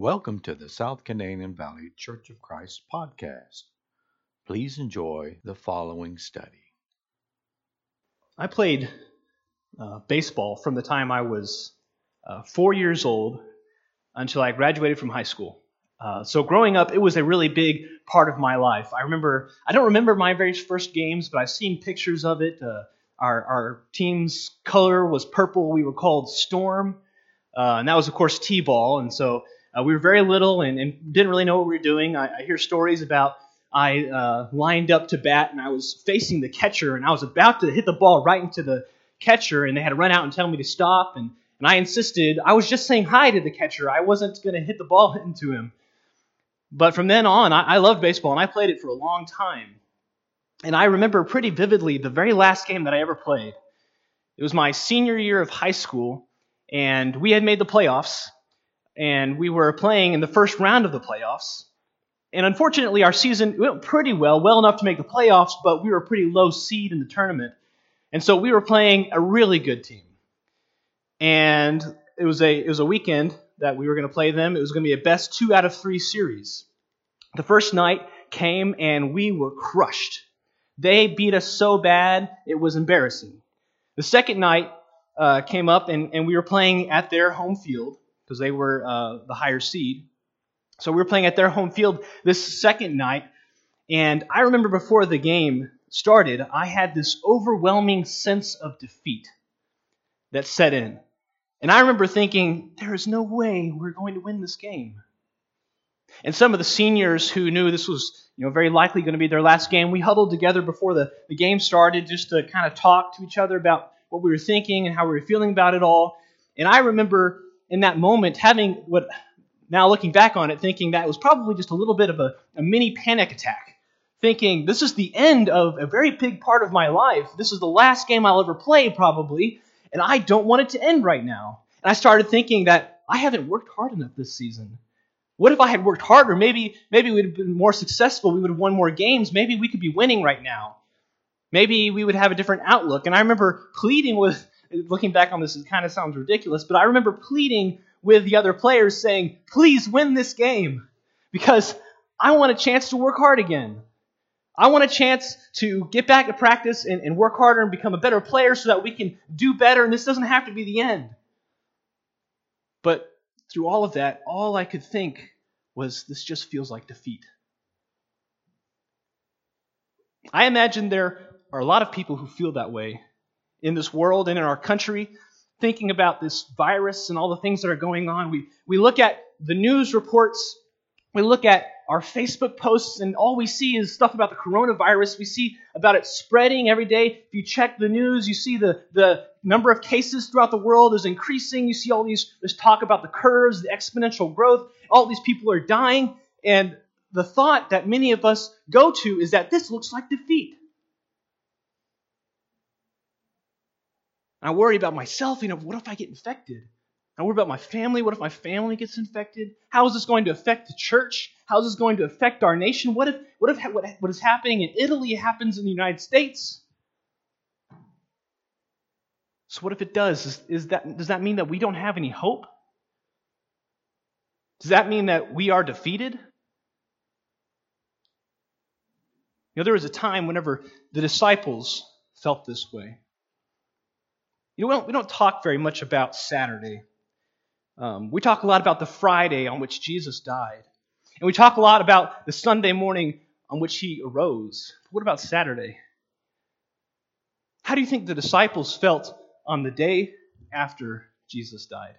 Welcome to the South Canadian Valley Church of Christ podcast. Please enjoy the following study. I played uh, baseball from the time I was uh, four years old until I graduated from high school. Uh, so growing up, it was a really big part of my life. I remember, I don't remember my very first games, but I've seen pictures of it. Uh, our, our team's color was purple. We were called Storm. Uh, and that was, of course, T ball. And so uh, we were very little and, and, didn't really know what we were doing. I, I hear stories about I uh, lined up to bat and I was facing the catcher and I was about to hit the ball right into the catcher and they had to run out and tell me to stop. And, and I insisted. I was just saying hi to the catcher. I wasn't going to hit the ball into him. But from then on, I, I loved baseball and I played it for a long time. And I remember pretty vividly the very last game that I ever played. It was my senior year of high school and we had made the playoffs, and we were playing in the first round of the playoffs. And unfortunately, our season went pretty well, well enough to make the playoffs, but we were a pretty low seed in the tournament. And so we were playing a really good team. And it was a, it was a weekend that we were going to play them. It was going to be a best two out of three series. The first night came, and we were crushed. They beat us so bad, it was embarrassing. The second night, uh, came up and, and we were playing at their home field because they were uh, the higher seed. So we were playing at their home field this second night. And I remember before the game started, I had this overwhelming sense of defeat that set in. And I remember thinking, there is no way we're going to win this game. And some of the seniors who knew this was you know, very likely going to be their last game, we huddled together before the, the game started just to kind of talk to each other about what we were thinking and how we were feeling about it all. And I remember in that moment having what, now looking back on it, thinking that was probably just a little bit of a, a mini panic attack. Thinking, this is the end of a very big part of my life. This is the last game I'll ever play, probably, and I don't want it to end right now. And I started thinking that I haven't worked hard enough this season. What if I had worked harder? Maybe, maybe we'd have been more successful. We would have won more games. Maybe we could be winning right now maybe we would have a different outlook. And I remember pleading with, looking back on this, it kind of sounds ridiculous, but I remember pleading with the other players saying, please win this game because I want a chance to work hard again. I want a chance to get back to practice and, and work harder and become a better player so that we can do better, and this doesn't have to be the end. But through all of that, all I could think was this just feels like defeat. I imagine there are a lot of people who feel that way in this world and in our country, thinking about this virus and all the things that are going on. We, we look at the news reports, we look at our Facebook posts, and all we see is stuff about the coronavirus. We see about it spreading every day. If you check the news, you see the, the number of cases throughout the world is increasing. You see all these, this talk about the curves, the exponential growth. All these people are dying. And the thought that many of us go to is that this looks like defeat. I worry about myself. You know, what if I get infected? I worry about my family. What if my family gets infected? How is this going to affect the church? How is this going to affect our nation? What if what if what, what is happening in Italy happens in the United States? So what if it does? Is, is that does that mean that we don't have any hope? Does that mean that we are defeated? You know, there was a time whenever the disciples felt this way. You know, we don't, we don't talk very much about Saturday. Um, we talk a lot about the Friday on which Jesus died. And we talk a lot about the Sunday morning on which he arose. But what about Saturday? How do you think the disciples felt on the day after Jesus died?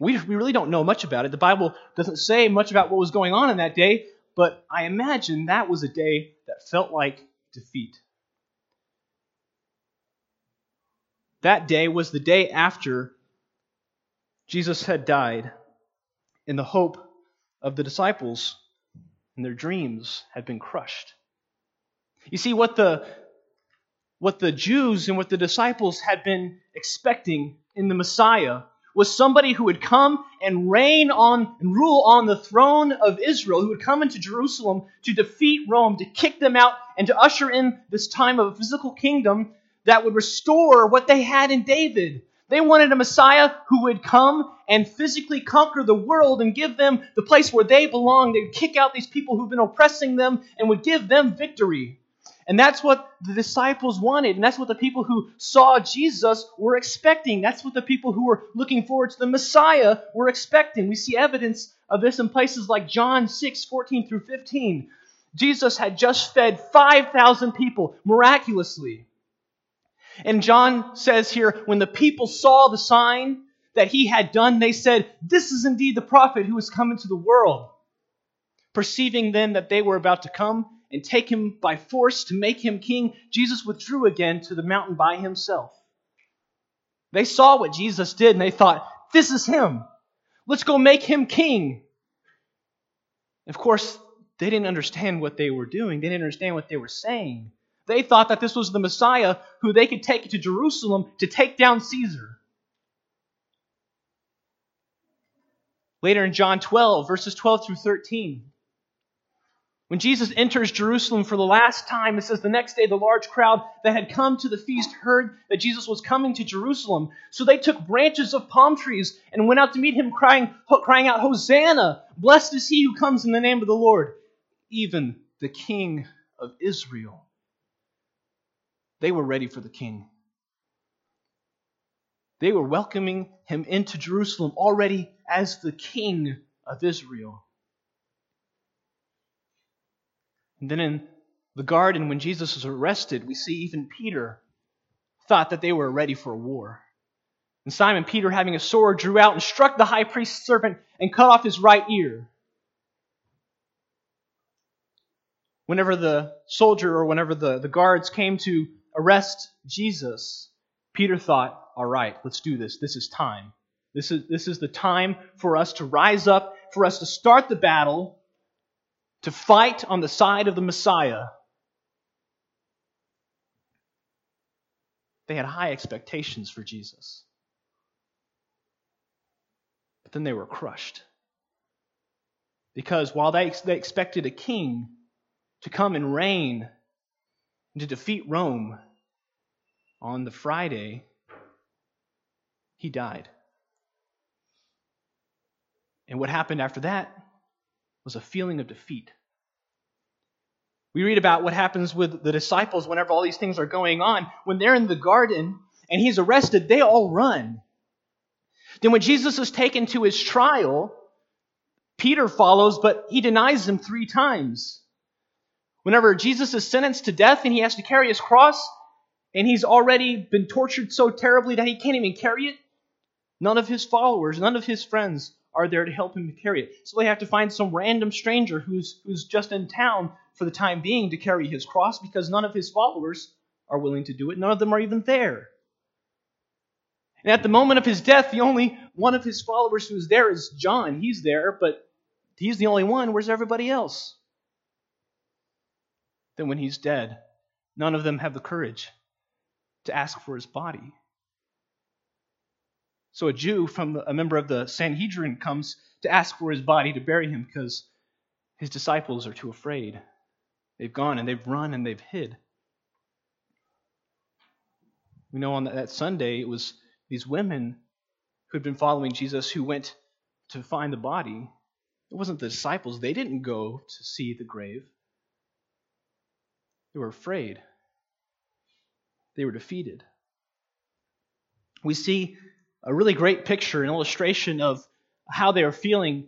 We, we really don't know much about it. The Bible doesn't say much about what was going on in that day, but I imagine that was a day that felt like defeat. That day was the day after Jesus had died, and the hope of the disciples and their dreams had been crushed. You see, what the, what the Jews and what the disciples had been expecting in the Messiah was somebody who would come and reign on and rule on the throne of Israel, who would come into Jerusalem to defeat Rome, to kick them out, and to usher in this time of a physical kingdom that would restore what they had in David They wanted a Messiah who would come and physically conquer the world and give them the place where they belong. They'd kick out these people who've been oppressing them and would give them victory. And that's what the disciples wanted. And that's what the people who saw Jesus were expecting. That's what the people who were looking forward to the Messiah were expecting. We see evidence of this in places like John 6 14 through 15. Jesus had just fed 5,000 people miraculously. And John says here, when the people saw the sign that he had done, they said, This is indeed the prophet who has come into the world. Perceiving then that they were about to come and take him by force to make him king, Jesus withdrew again to the mountain by himself. They saw what Jesus did and they thought, This is him. Let's go make him king. Of course, they didn't understand what they were doing, they didn't understand what they were saying. They thought that this was the Messiah who they could take to Jerusalem to take down Caesar. Later in John 12, verses 12 through 13, when Jesus enters Jerusalem for the last time, it says the next day the large crowd that had come to the feast heard that Jesus was coming to Jerusalem. So they took branches of palm trees and went out to meet him, crying, crying out, Hosanna! Blessed is he who comes in the name of the Lord, even the King of Israel. They were ready for the king. They were welcoming him into Jerusalem already as the king of Israel. And then in the garden, when Jesus was arrested, we see even Peter thought that they were ready for war. And Simon Peter, having a sword, drew out and struck the high priest's servant and cut off his right ear. Whenever the soldier or whenever the, the guards came to arrest Jesus, Peter thought, all right, let's do this. This is time. This is, this is the time for us to rise up, for us to start the battle, to fight on the side of the Messiah. They had high expectations for Jesus. But then they were crushed. Because while they, they expected a king to come and reign and to defeat Rome on the Friday, he died. And what happened after that was a feeling of defeat. We read about what happens with the disciples whenever all these things are going on. When they're in the garden and he's arrested, they all run. Then, when Jesus is taken to his trial, Peter follows, but he denies him three times. Whenever Jesus is sentenced to death and he has to carry his cross, and he's already been tortured so terribly that he can't even carry it, none of his followers, none of his friends are there to help him carry it. So they have to find some random stranger who's, who's just in town for the time being to carry his cross because none of his followers are willing to do it. None of them are even there. And at the moment of his death, the only one of his followers who's there is John. He's there, but he's the only one. Where's everybody else? Then, when he's dead, none of them have the courage to ask for his body. So a Jew from the, a member of the Sanhedrin comes to ask for his body to bury him because his disciples are too afraid. They've gone and they've run and they've hid. We know on that Sunday it was these women who had been following Jesus who went to find the body. It wasn't the disciples. They didn't go to see the grave. They were afraid. They were defeated. We see a really great picture, an illustration of how they are feeling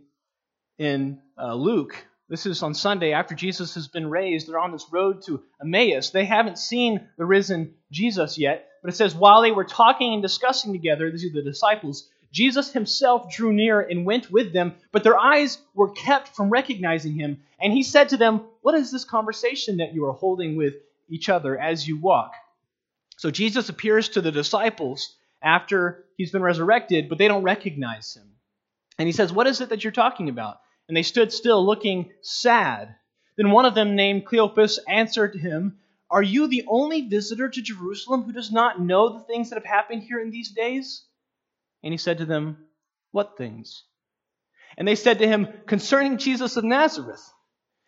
in uh, Luke. This is on Sunday after Jesus has been raised. They're on this road to Emmaus. They haven't seen the risen Jesus yet, but it says, while they were talking and discussing together, these are the disciples, Jesus himself drew near and went with them, but their eyes were kept from recognizing him. And he said to them, What is this conversation that you are holding with each other as you walk? So Jesus appears to the disciples after he's been resurrected, but they don't recognize him. And he says, What is it that you're talking about? And they stood still, looking sad. Then one of them, named Cleopas, answered him, Are you the only visitor to Jerusalem who does not know the things that have happened here in these days? And he said to them, What things? And they said to him, Concerning Jesus of Nazareth,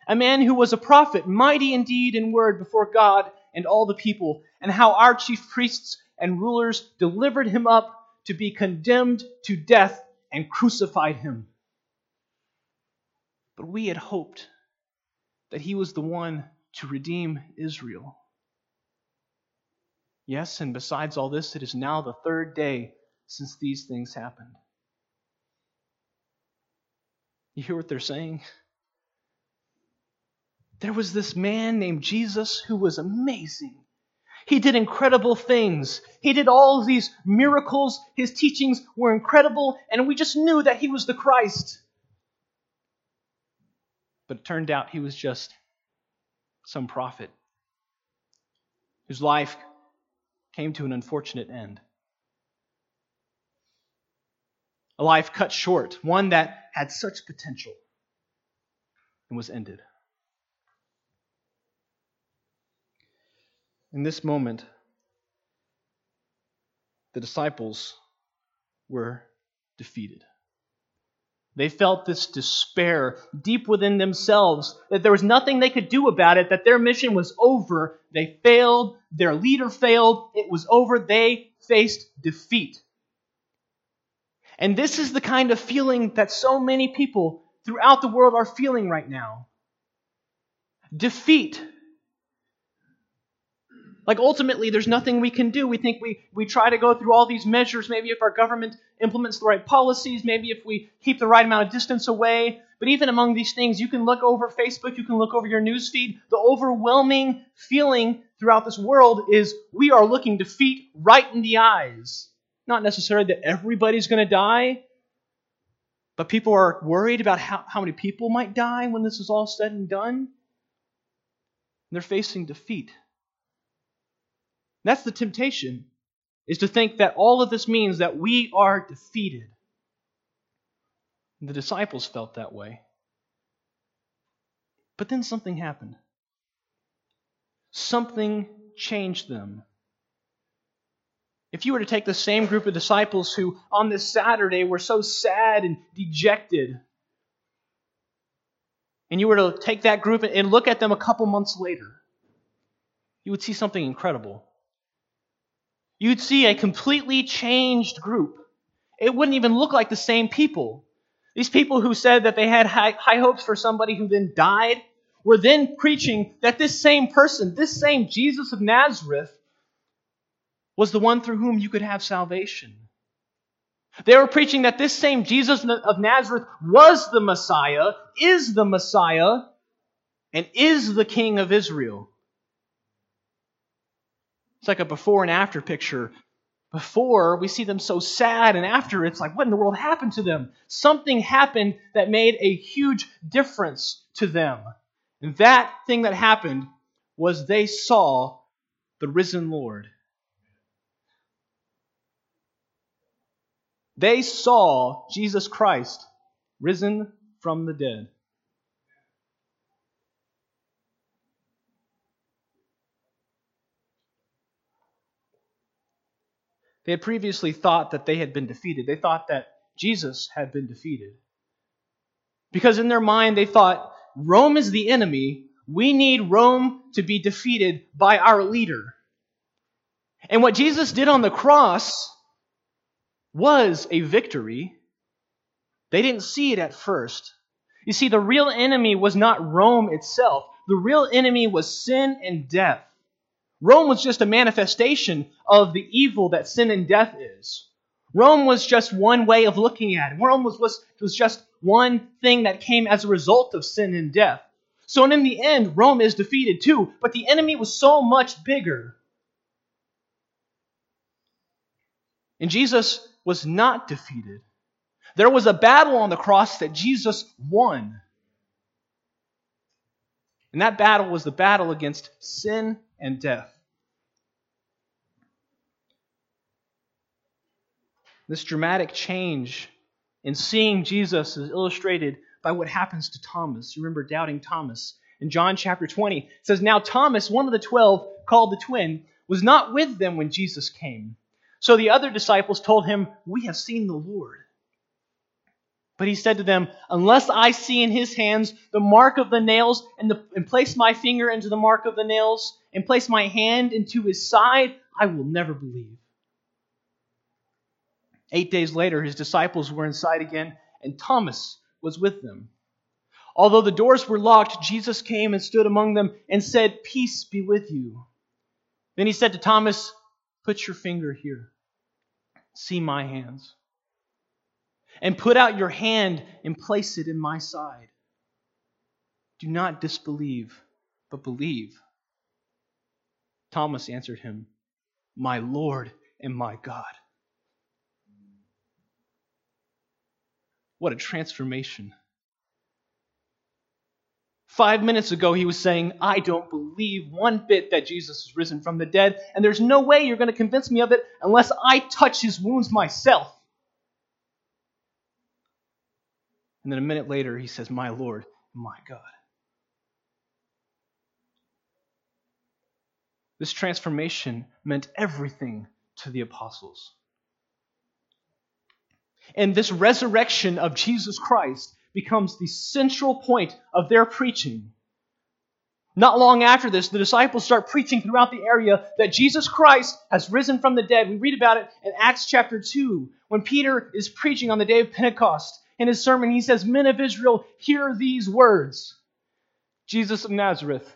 a man who was a prophet, mighty indeed in word before God and all the people, and how our chief priests and rulers delivered him up to be condemned to death and crucified him. But we had hoped that he was the one to redeem Israel. Yes, and besides all this, it is now the third day since these things happened. You hear what they're saying? There was this man named Jesus who was amazing. He did incredible things. He did all of these miracles. His teachings were incredible, and we just knew that he was the Christ. But it turned out he was just some prophet whose life came to an unfortunate end. A life cut short, one that had such potential and was ended. In this moment, the disciples were defeated. They felt this despair deep within themselves that there was nothing they could do about it, that their mission was over. They failed, their leader failed, it was over. They faced defeat. And this is the kind of feeling that so many people throughout the world are feeling right now defeat like ultimately, there's nothing we can do. We think we, we try to go through all these measures. Maybe if our government implements the right policies, maybe if we keep the right amount of distance away. But even among these things, you can look over Facebook, you can look over your newsfeed. The overwhelming feeling throughout this world is we are looking defeat right in the eyes. Not necessarily that everybody's going to die, but people are worried about how, how many people might die when this is all said and done. And they're facing defeat. That's the temptation, is to think that all of this means that we are defeated. The disciples felt that way. But then something happened. Something changed them. If you were to take the same group of disciples who on this Saturday were so sad and dejected, and you were to take that group and look at them a couple months later, you would see something incredible you'd see a completely changed group. It wouldn't even look like the same people. These people who said that they had high, high, hopes for somebody who then died were then preaching that this same person, this same Jesus of Nazareth, was the one through whom you could have salvation. They were preaching that this same Jesus of Nazareth was the Messiah, is the Messiah, and is the King of Israel. It's like a before and after picture. Before, we see them so sad, and after, it's like, what in the world happened to them? Something happened that made a huge difference to them. And that thing that happened was they saw the risen Lord. They saw Jesus Christ risen from the dead. They had previously thought that they had been defeated. They thought that Jesus had been defeated. Because in their mind, they thought, Rome is the enemy. We need Rome to be defeated by our leader. And what Jesus did on the cross was a victory. They didn't see it at first. You see, the real enemy was not Rome itself, the real enemy was sin and death. Rome was just a manifestation of the evil that sin and death is. Rome was just one way of looking at it. Rome was, was, was just one thing that came as a result of sin and death. So, and in the end, Rome is defeated too, but the enemy was so much bigger. And Jesus was not defeated. There was a battle on the cross that Jesus won. And that battle was the battle against sin and death. This dramatic change in seeing Jesus is illustrated by what happens to Thomas. You Remember doubting Thomas. In John chapter 20, it says, Now Thomas, one of the twelve, called the twin, was not with them when Jesus came. So the other disciples told him, We have seen the Lord. But he said to them, Unless I see in his hands the mark of the nails, and, the, and place my finger into the mark of the nails, and place my hand into his side, I will never believe. Eight days later, his disciples were inside again, and Thomas was with them. Although the doors were locked, Jesus came and stood among them and said, Peace be with you. Then he said to Thomas, Put your finger here. See my hands. And put out your hand and place it in my side. Do not disbelieve, but believe. Thomas answered him, My Lord and my God. What a transformation. Five minutes ago, he was saying, I don't believe one bit that Jesus is risen from the dead, and there's no way you're going to convince me of it unless I touch his wounds myself. And then a minute later, he says, My Lord, my God. This transformation meant everything to the apostles. And this resurrection of Jesus Christ becomes the central point of their preaching. Not long after this, the disciples start preaching throughout the area that Jesus Christ has risen from the dead. We read about it in Acts chapter 2 when Peter is preaching on the day of Pentecost. In his sermon, he says, Men of Israel, hear these words Jesus of Nazareth,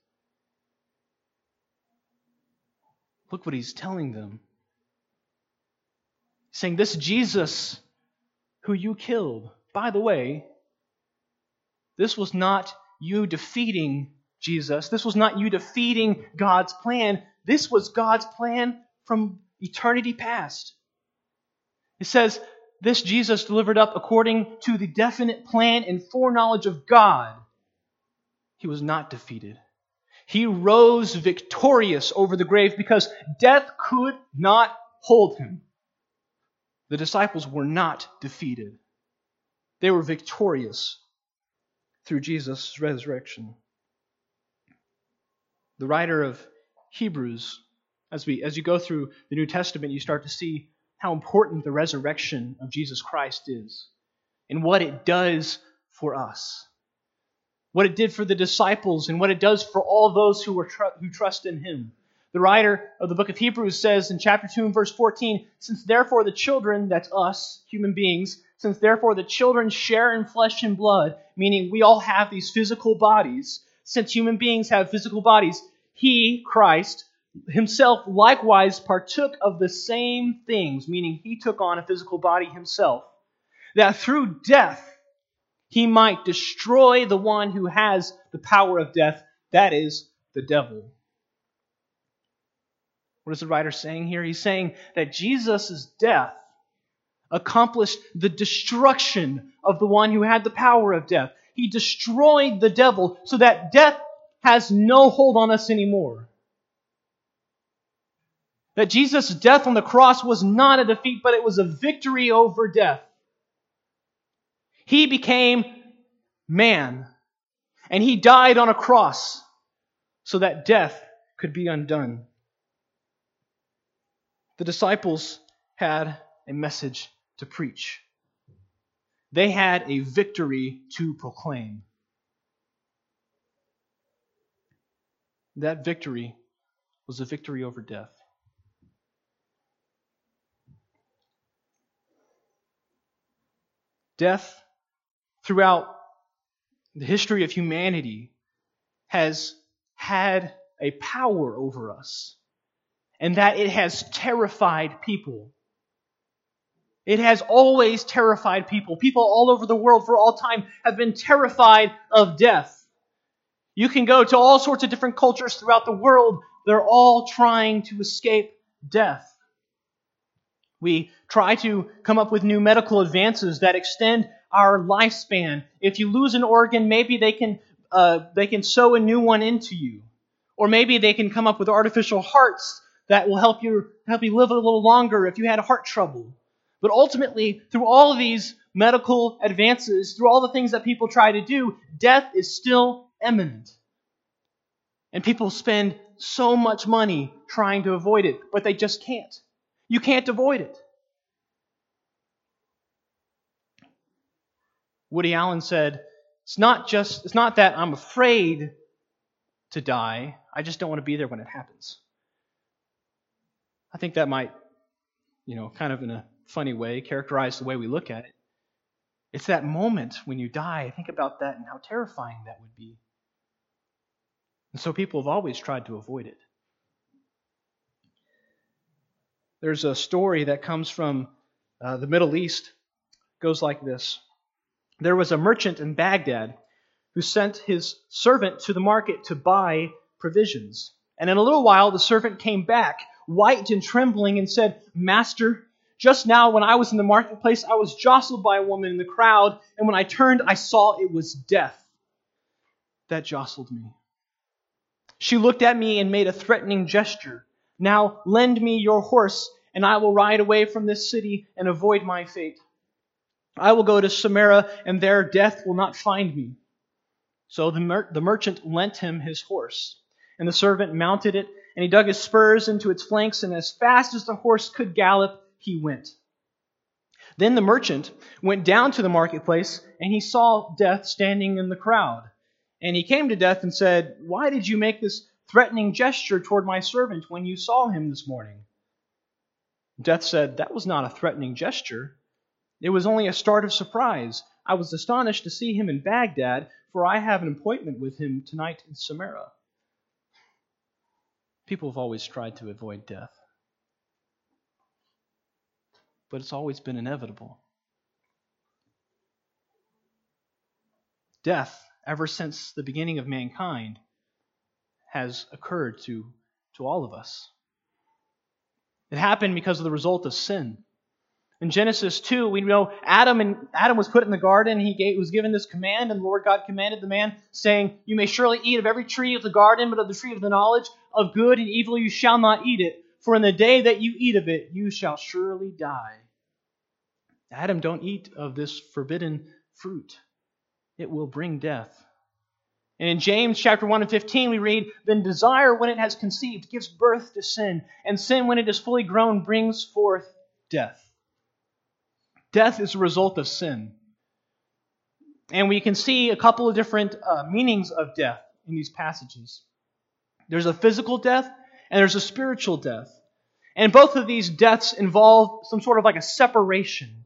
Look what he's telling them. saying, This Jesus who you killed, by the way, this was not you defeating Jesus. This was not you defeating God's plan. This was God's plan from eternity past. It says, This Jesus delivered up according to the definite plan and foreknowledge of God. He was not defeated. He rose victorious over the grave because death could not hold him. The disciples were not defeated. They were victorious through Jesus' resurrection. The writer of Hebrews, as, we, as you go through the New Testament, you start to see how important the resurrection of Jesus Christ is and what it does for us. What it did for the disciples and what it does for all those who, tr- who trust in Him. The writer of the book of Hebrews says in chapter 2 and verse 14, Since therefore the children, that's us, human beings, since therefore the children share in flesh and blood, meaning we all have these physical bodies, since human beings have physical bodies, he, Christ, himself likewise partook of the same things, meaning he took on a physical body himself, that through death he might destroy the one who has the power of death, that is, the devil. What is the writer saying here? He's saying that Jesus' death accomplished the destruction of the one who had the power of death. He destroyed the devil so that death has no hold on us anymore. That Jesus' death on the cross was not a defeat, but it was a victory over death. He became man, and he died on a cross so that death could be undone. The disciples had a message to preach. They had a victory to proclaim. That victory was a victory over death. Death, throughout the history of humanity, has had a power over us, and that it has terrified people. It has always terrified people. People all over the world for all time have been terrified of death. You can go to all sorts of different cultures throughout the world. They're all trying to escape death. We try to come up with new medical advances that extend our lifespan. If you lose an organ, maybe they can, uh, they can sew a new one into you. Or maybe they can come up with artificial hearts that will help you, help you live a little longer if you had heart trouble. But ultimately, through all of these medical advances, through all the things that people try to do, death is still imminent. And people spend so much money trying to avoid it, but they just can't. You can't avoid it. Woody Allen said, It's not just it's not that I'm afraid to die, I just don't want to be there when it happens. I think that might, you know, kind of in a funny way, characterize the way we look at it. It's that moment when you die. Think about that and how terrifying that would be. And so people have always tried to avoid it. There's a story that comes from uh, the Middle East. It goes like this There was a merchant in Baghdad who sent his servant to the market to buy provisions. And in a little while, the servant came back, white and trembling, and said, Master, just now when I was in the marketplace, I was jostled by a woman in the crowd, and when I turned, I saw it was death that jostled me. She looked at me and made a threatening gesture. Now lend me your horse, and I will ride away from this city and avoid my fate. I will go to Samarra, and there death will not find me. So the, mer- the merchant lent him his horse, and the servant mounted it, and he dug his spurs into its flanks, and as fast as the horse could gallop, he went. Then the merchant went down to the marketplace, and he saw death standing in the crowd. And he came to Death and said, Why did you make this threatening gesture toward my servant when you saw him this morning? Death said, That was not a threatening gesture. It was only a start of surprise. I was astonished to see him in Baghdad, for I have an appointment with him tonight in Samarra. People have always tried to avoid death, but it's always been inevitable. Death ever since the beginning of mankind has occurred to, to all of us. It happened because of the result of sin. In Genesis 2, we know Adam and Adam was put in the garden. He gave, was given this command, and the Lord God commanded the man, saying, "You may surely eat of every tree of the garden, but of the tree of the knowledge of good and evil you shall not eat it. For in the day that you eat of it, you shall surely die." Adam, don't eat of this forbidden fruit it will bring death. And in James chapter 1 and 15, we read, Then desire, when it has conceived, gives birth to sin, and sin, when it is fully grown, brings forth death. Death is a result of sin. And we can see a couple of different uh, meanings of death in these passages. There's a physical death, and there's a spiritual death. And both of these deaths involve some sort of like a separation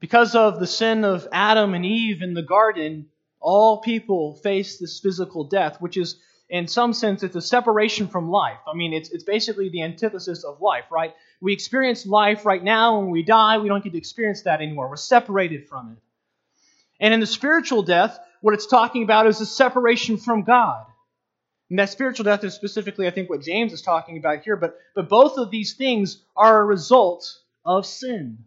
because of the sin of Adam and Eve in the garden, all people face this physical death, which is, in some sense, it's a separation from life. I mean, it's, it's basically the antithesis of life, right? We experience life right now. When we die, we don't get to experience that anymore. We're separated from it. And in the spiritual death, what it's talking about is a separation from God. And that spiritual death is specifically, I think, what James is talking about here. But, but both of these things are a result of sin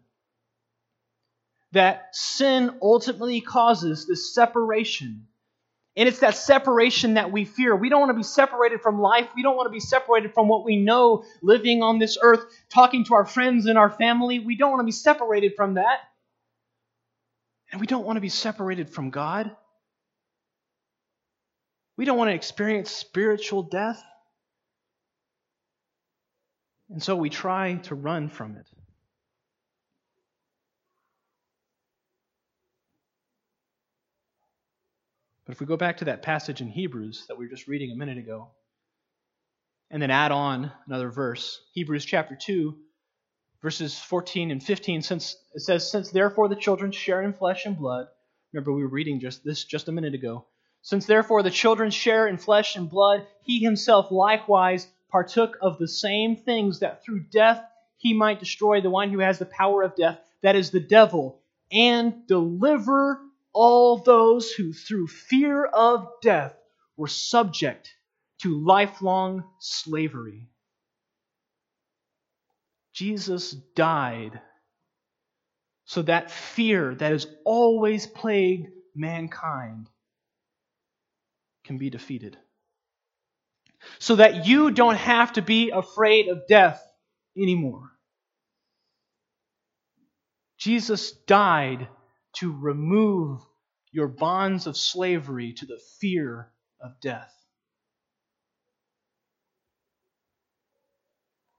that sin ultimately causes this separation. And it's that separation that we fear. We don't want to be separated from life. We don't want to be separated from what we know living on this earth, talking to our friends and our family. We don't want to be separated from that. And we don't want to be separated from God. We don't want to experience spiritual death. And so we try to run from it. But if we go back to that passage in Hebrews that we were just reading a minute ago, and then add on another verse, Hebrews chapter 2, verses 14 and 15, since it says, Since therefore the children share in flesh and blood, remember we were reading just this just a minute ago. Since therefore the children share in flesh and blood, he himself likewise partook of the same things that through death he might destroy the one who has the power of death, that is the devil, and deliver all those who, through fear of death, were subject to lifelong slavery. Jesus died so that fear that has always plagued mankind can be defeated. So that you don't have to be afraid of death anymore. Jesus died to remove your bonds of slavery to the fear of death.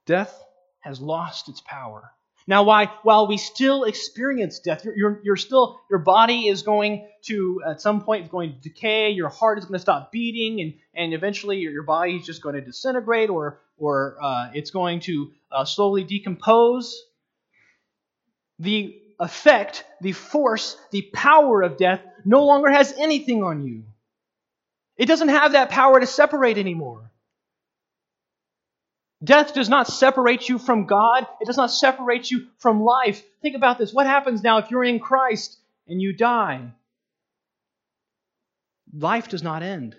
Death has lost its power. Now, why, while we still experience death, you're, you're, you're, still, your body is going to, at some point, going to decay, your heart is going to stop beating, and, and eventually your, your body is just going to disintegrate or, or uh, it's going to uh, slowly decompose. The effect, the force, the power of death no longer has anything on you. It doesn't have that power to separate anymore. Death does not separate you from God. It does not separate you from life. Think about this. What happens now if you're in Christ and you die? Life does not end.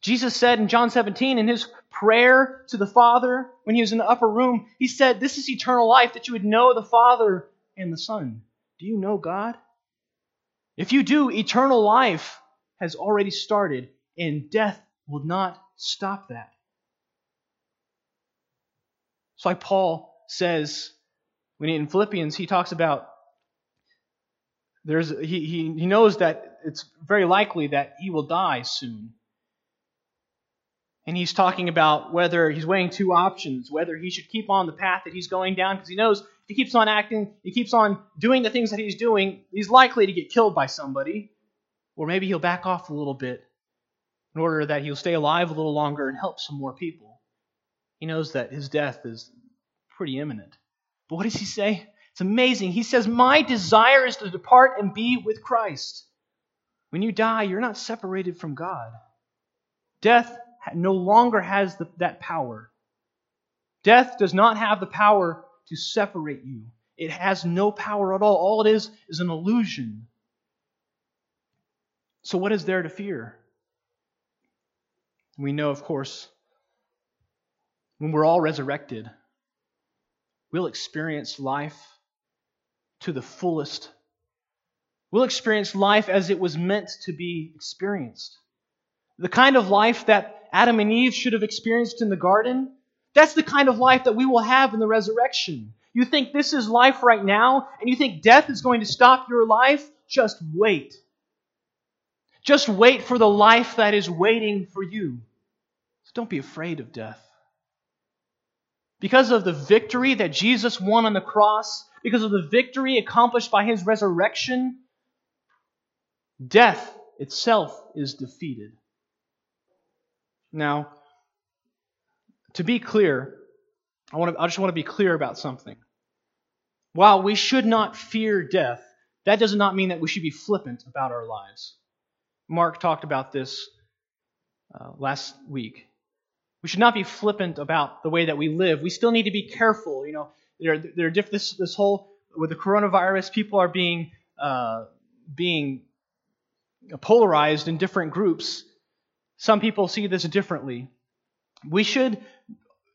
Jesus said in John 17, in his prayer to the Father, when he was in the upper room, he said, This is eternal life, that you would know the Father and the Son. Do you know God? If you do, eternal life has already started, and death will not stop that. It's like Paul says when in Philippians he talks about there's he, he, he knows that it's very likely that he will die soon. And he's talking about whether he's weighing two options, whether he should keep on the path that he's going down, because he knows if he keeps on acting, he keeps on doing the things that he's doing, he's likely to get killed by somebody. Or maybe he'll back off a little bit in order that he'll stay alive a little longer and help some more people. He knows that his death is pretty imminent. But what does he say? It's amazing. He says, My desire is to depart and be with Christ. When you die, you're not separated from God. Death no longer has the, that power. Death does not have the power to separate you, it has no power at all. All it is is an illusion. So, what is there to fear? We know, of course, when we're all resurrected, we'll experience life to the fullest. We'll experience life as it was meant to be experienced. The kind of life that Adam and Eve should have experienced in the garden, that's the kind of life that we will have in the resurrection. You think this is life right now, and you think death is going to stop your life? Just wait. Just wait for the life that is waiting for you. So don't be afraid of death because of the victory that Jesus won on the cross, because of the victory accomplished by his resurrection, death itself is defeated. Now, to be clear, I, want to, I just want to be clear about something. While we should not fear death, that does not mean that we should be flippant about our lives. Mark talked about this uh, last week. We should not be flippant about the way that we live. We still need to be careful. You know, there, there are diff- this, this whole with the coronavirus, people are being uh, being polarized in different groups. Some people see this differently. We should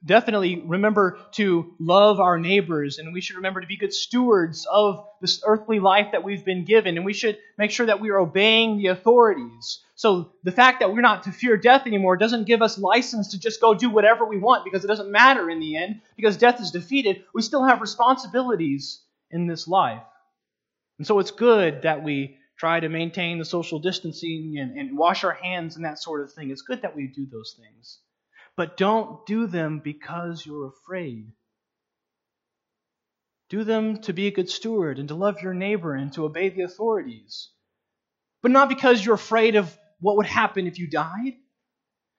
definitely remember to love our neighbors and we should remember to be good stewards of this earthly life that we've been given and we should make sure that we are obeying the authorities. So the fact that we're not to fear death anymore doesn't give us license to just go do whatever we want because it doesn't matter in the end. Because death is defeated we still have responsibilities in this life. And so it's good that we try to maintain the social distancing and, and wash our hands and that sort of thing it's good that we do those things but don't do them because you're afraid. Do them to be a good steward and to love your neighbor and to obey the authorities. But not because you're afraid of what would happen if you died.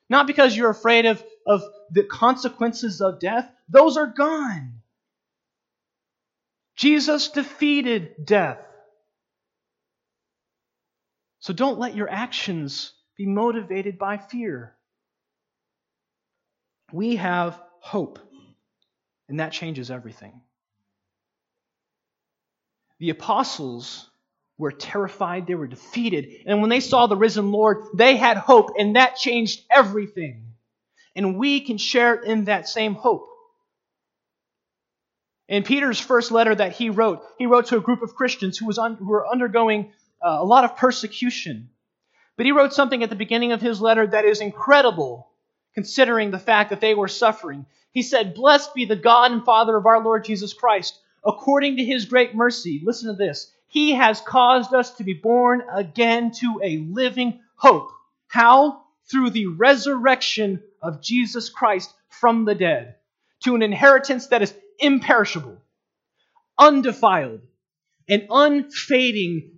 Not because you're afraid of, of the consequences of death. Those are gone. Jesus defeated death. So don't let your actions be motivated by fear we have hope, and that changes everything. The apostles were terrified, they were defeated, and when they saw the risen Lord, they had hope, and that changed everything. And we can share in that same hope. In Peter's first letter that he wrote, he wrote to a group of Christians who, was who were undergoing uh, a lot of persecution. But he wrote something at the beginning of his letter that is incredible considering the fact that they were suffering. He said, Blessed be the God and Father of our Lord Jesus Christ. according to his great mercy, listen to this. He has caused us to be born again to a living hope. How? Through the resurrection of Jesus Christ from the dead, to an inheritance that is imperishable, undefiled, and unfading,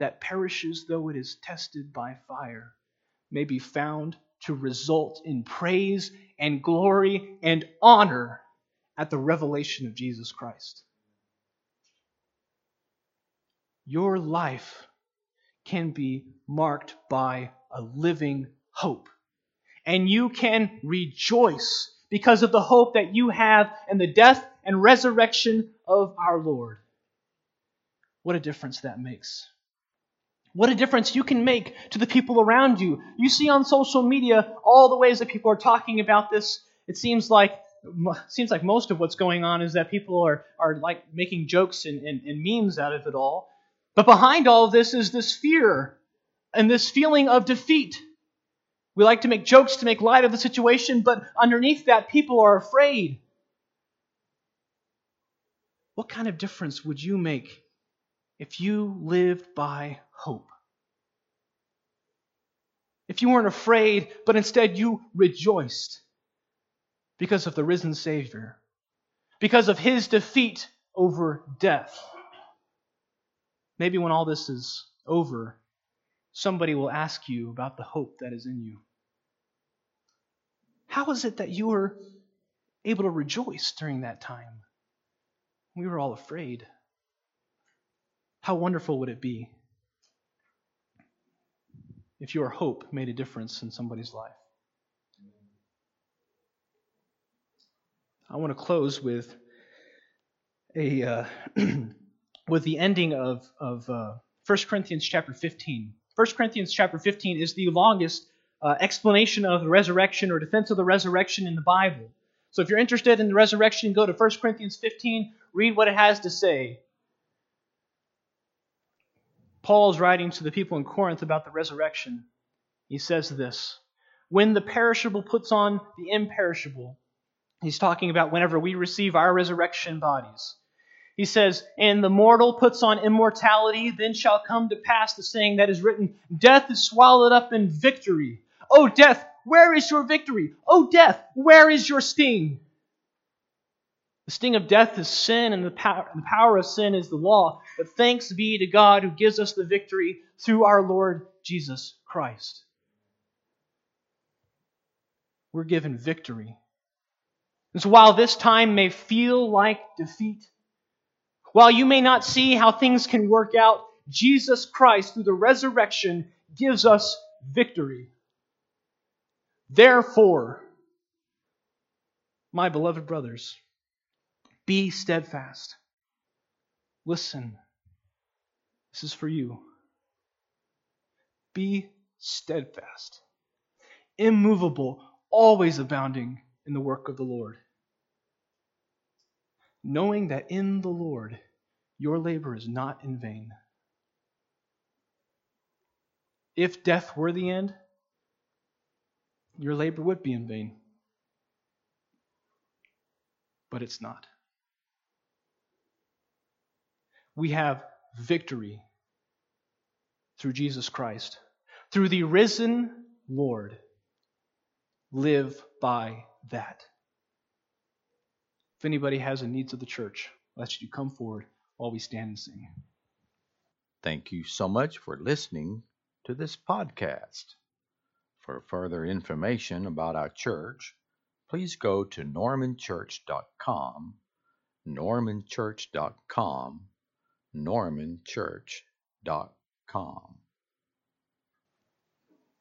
that perishes though it is tested by fire, may be found to result in praise and glory and honor at the revelation of Jesus Christ. Your life can be marked by a living hope. And you can rejoice because of the hope that you have in the death and resurrection of our Lord. What a difference that makes. What a difference you can make to the people around you. You see on social media all the ways that people are talking about this. It seems like seems like most of what's going on is that people are, are like making jokes and, and, and memes out of it all. But behind all of this is this fear and this feeling of defeat. We like to make jokes to make light of the situation, but underneath that, people are afraid. What kind of difference would you make if you lived by hope? If you weren't afraid, but instead you rejoiced because of the risen Savior, because of his defeat over death. Maybe when all this is over, somebody will ask you about the hope that is in you. How is it that you were able to rejoice during that time? We were all afraid. How wonderful would it be if your hope made a difference in somebody's life? I want to close with a uh, with the ending of of uh, 1 Corinthians chapter 15. 1 Corinthians chapter 15 is the longest uh, explanation of the resurrection or defense of the resurrection in the Bible. So if you're interested in the resurrection, go to 1 Corinthians 15, read what it has to say. Paul is writing to the people in Corinth about the resurrection. He says this When the perishable puts on the imperishable, he's talking about whenever we receive our resurrection bodies. He says, And the mortal puts on immortality, then shall come to pass the saying that is written, Death is swallowed up in victory. O death, where is your victory? O death, where is your sting? The sting of death is sin, and the power, the power of sin is the law. But thanks be to God who gives us the victory through our Lord Jesus Christ. We're given victory. And so while this time may feel like defeat, while you may not see how things can work out, Jesus Christ, through the resurrection, gives us victory. Therefore, my beloved brothers, be steadfast. Listen, this is for you. Be steadfast, immovable, always abounding in the work of the Lord knowing that in the Lord your labor is not in vain. If death were the end, your labor would be in vain. But it's not. We have victory through Jesus Christ, through the risen Lord. Live by that. If anybody has the needs of the church, let you come forward while we stand and sing. Thank you so much for listening to this podcast. For further information about our church, please go to normanchurch.com, normanchurch.com, normanchurch.com.